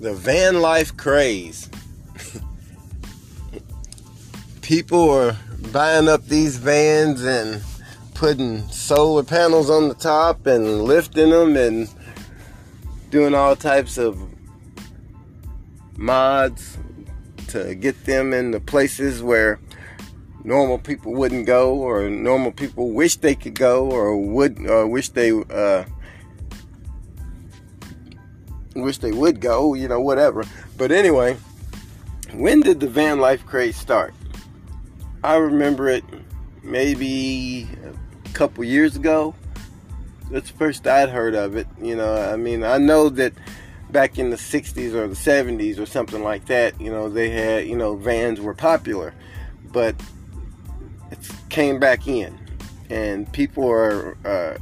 the van life craze. People are buying up these vans and putting solar panels on the top and lifting them and doing all types of mods to get them in the places where normal people wouldn't go or normal people wish they could go or would or wish they uh, wish they would go, you know, whatever. But anyway, when did the van life craze start? I remember it maybe a couple years ago. That's the first I'd heard of it. You know, I mean, I know that back in the 60s or the 70s or something like that, you know, they had, you know, vans were popular. But it came back in. And people are uh,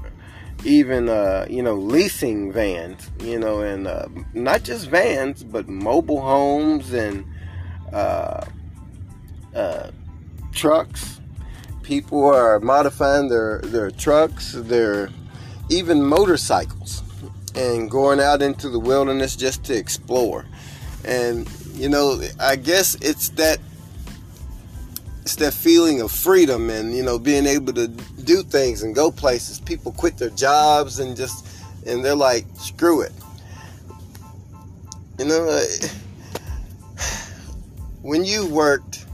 even uh, you know leasing vans you know and uh, not just vans but mobile homes and uh, uh, trucks. People are modifying their their trucks their even motorcycles and going out into the wilderness just to explore. And you know i guess it's that it's that feeling of freedom and you know being able to do things and go places people quit their jobs and just and they're like screw it. You know uh, when you worked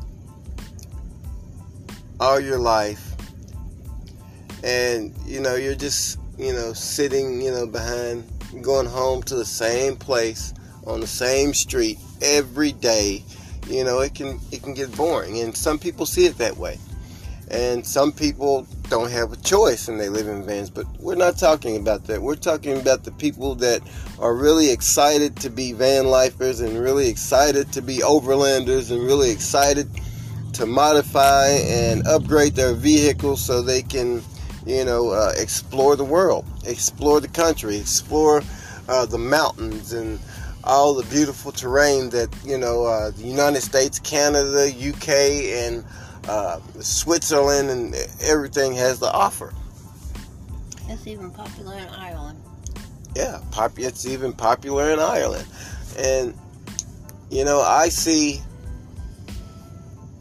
all your life and you know you're just you know sitting you know behind going home to the same place on the same street every day you know it can it can get boring. And some people see it that way. And some people don't have a choice and they live in vans but we're not talking about that. We're talking about the people that are really excited to be van lifers and really excited to be overlanders and really excited to modify and upgrade their vehicles so they can you know uh, explore the world explore the country explore uh, the mountains and all the beautiful terrain that you know uh, the United States, Canada, UK, and uh, Switzerland, and everything has to offer. It's even popular in Ireland. Yeah, pop- it's even popular in Ireland, and you know I see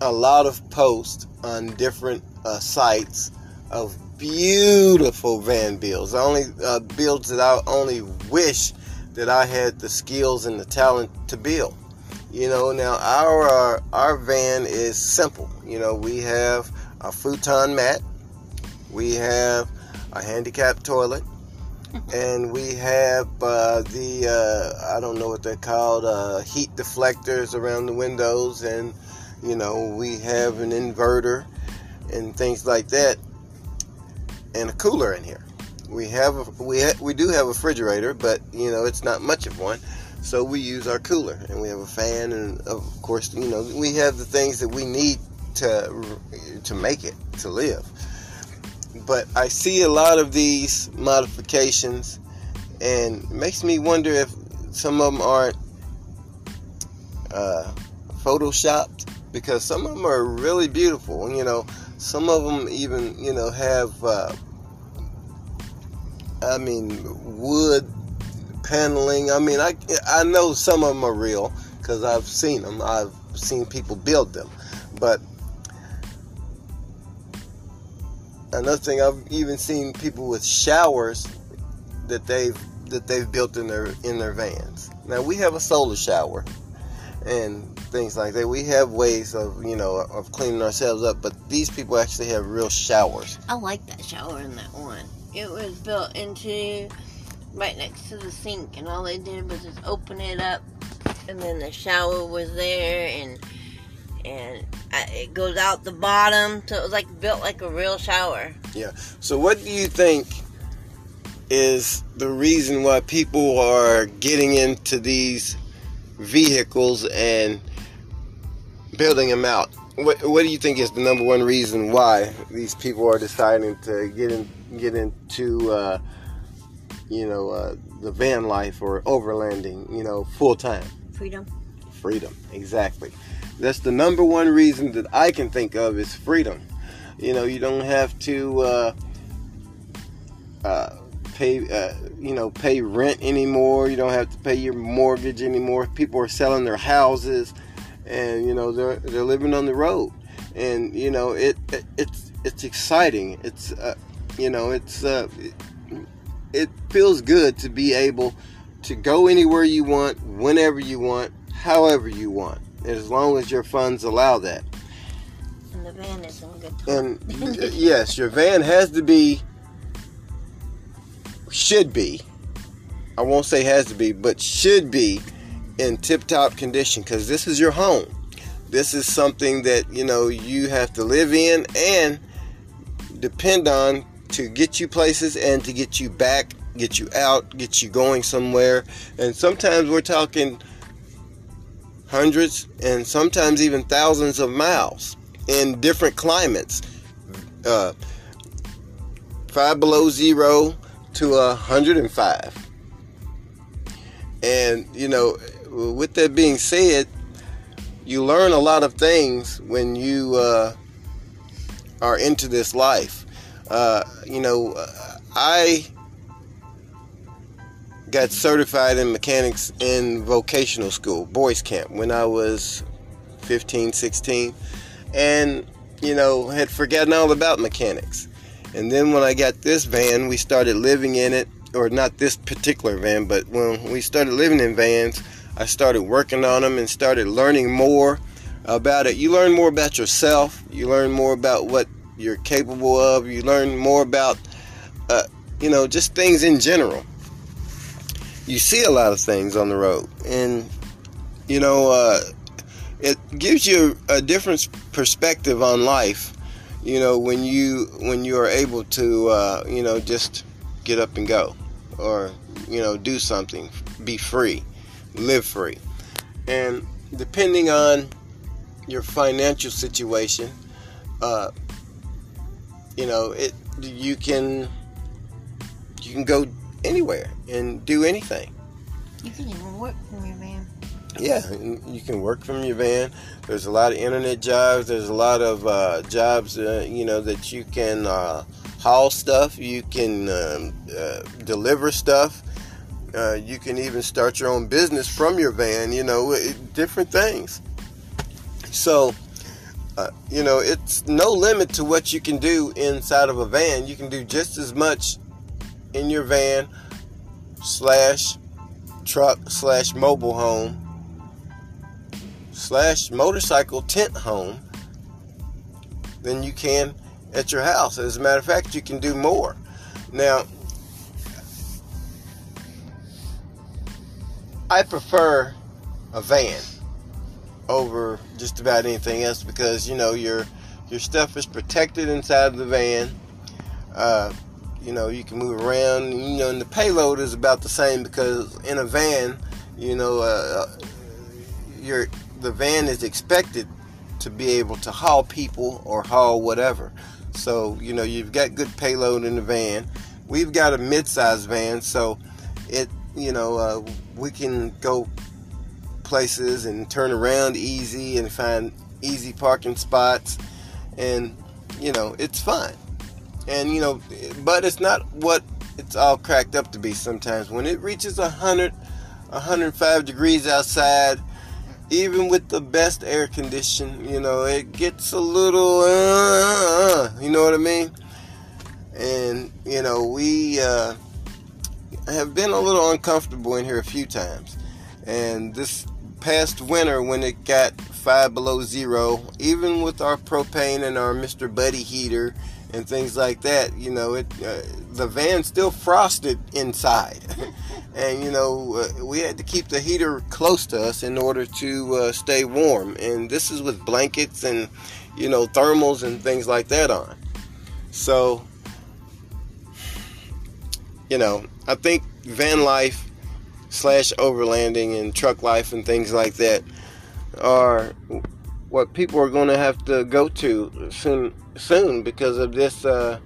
a lot of posts on different uh, sites of beautiful van builds. Only uh, builds that I only wish that I had the skills and the talent to build. You know, now our uh, our van is simple. You know, we have a futon mat, we have a handicap toilet, and we have uh, the uh, I don't know what they're called uh, heat deflectors around the windows, and you know we have an inverter and things like that, and a cooler in here we have a, we ha- we do have a refrigerator, but you know it's not much of one. So we use our cooler, and we have a fan, and of course, you know we have the things that we need to to make it to live. But I see a lot of these modifications, and makes me wonder if some of them aren't uh, photoshopped because some of them are really beautiful. You know, some of them even you know have. Uh, I mean, wood paneling. I mean, I I know some of them are real because I've seen them. I've seen people build them, but another thing I've even seen people with showers that they've that they've built in their in their vans. Now we have a solar shower and things like that. We have ways of you know of cleaning ourselves up, but these people actually have real showers. I like that shower in that one. It was built into right next to the sink, and all they did was just open it up, and then the shower was there, and and it goes out the bottom, so it was like built like a real shower. Yeah. So what do you think is the reason why people are getting into these vehicles and building them out? What, what do you think is the number one reason why these people are deciding to get in, get into uh, you know uh, the van life or overlanding you know full time? Freedom. Freedom, exactly. That's the number one reason that I can think of is freedom. You know, you don't have to uh, uh, pay uh, you know pay rent anymore you don't have to pay your mortgage anymore people are selling their houses and you know they're they're living on the road and you know it, it it's it's exciting it's uh, you know it's uh, it, it feels good to be able to go anywhere you want whenever you want however you want as long as your funds allow that. And the van is in good and yes your van has to be should be i won't say has to be but should be in tip-top condition because this is your home. This is something that you know you have to live in and depend on to get you places and to get you back get you out get you going somewhere. And sometimes we're talking hundreds and sometimes even thousands of miles in different climates. Uh, five below zero to a hundred and five. And you know with that being said you learn a lot of things when you uh, are into this life uh, you know i got certified in mechanics in vocational school boys camp when i was 15 16 and you know had forgotten all about mechanics. And then when i got this van we started living in it or not this particular van but when we started living in vans i started working on them and started learning more about it. You learn more about yourself. You learn more about what you're capable of you learn more about uh, you know just things in general. You see a lot of things on the road. And you know uh, it gives you a different perspective on life you know when you when you are able to uh, you know just get up and go or you know do something be free live free. And depending on your financial situation uh, you know it you can you can go anywhere and do anything You can even work from your van. yeah, you can work from your van. There's a lot of internet jobs. There's a lot of uh, jobs, uh, you know, that you can uh, haul stuff. You can um, uh, deliver stuff. Uh, you can even start your own business from your van. You know, different things. So, uh, you know, it's no limit to what you can do inside of a van. You can do just as much in your van slash truck slash mobile home slash motorcycle tent home than you can at your house. As a matter of fact, you can do more. Now, I prefer a van over just about anything else because you know your your stuff is protected inside of the van. Uh, you know you can move around. You know, and the payload is about the same because in a van, you know, uh, your the van is expected to be able to haul people or haul whatever. So you know you've got good payload in the van. We've got a mid-sized van, so it you know uh, we can go places and turn around easy and find easy parking spots, and you know it's fun. And you know, but it's not what it's all cracked up to be. Sometimes when it reaches 100, 105 degrees outside even with the best air condition, you know, it gets a little, uh, you know what I mean? And, you know, we uh, have been a little uncomfortable in here a few times. And this past winter, when it got five below zero, even with our propane and our Mr. Buddy heater and things like that, you know, it uh, the van still frosted inside. and you know uh, we had to keep the heater close to us in order to uh, stay warm and this is with blankets and you know thermals and things like that on so you know i think van life slash overlanding and truck life and things like that are what people are going to have to go to soon soon because of this uh,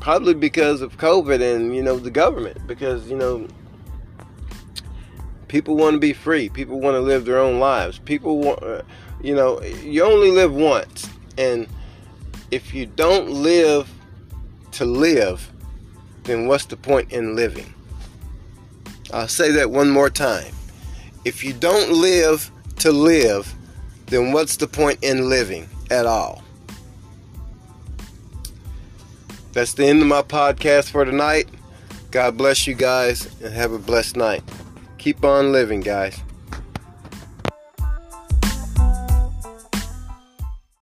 probably because of covid and you know the government because you know People want to be free. People want to live their own lives. People want, uh, you know, you only live once. And if you don't live to live, then what's the point in living? I'll say that one more time. If you don't live to live, then what's the point in living at all? That's the end of my podcast for tonight. God bless you guys and have a blessed night. Keep on living, guys.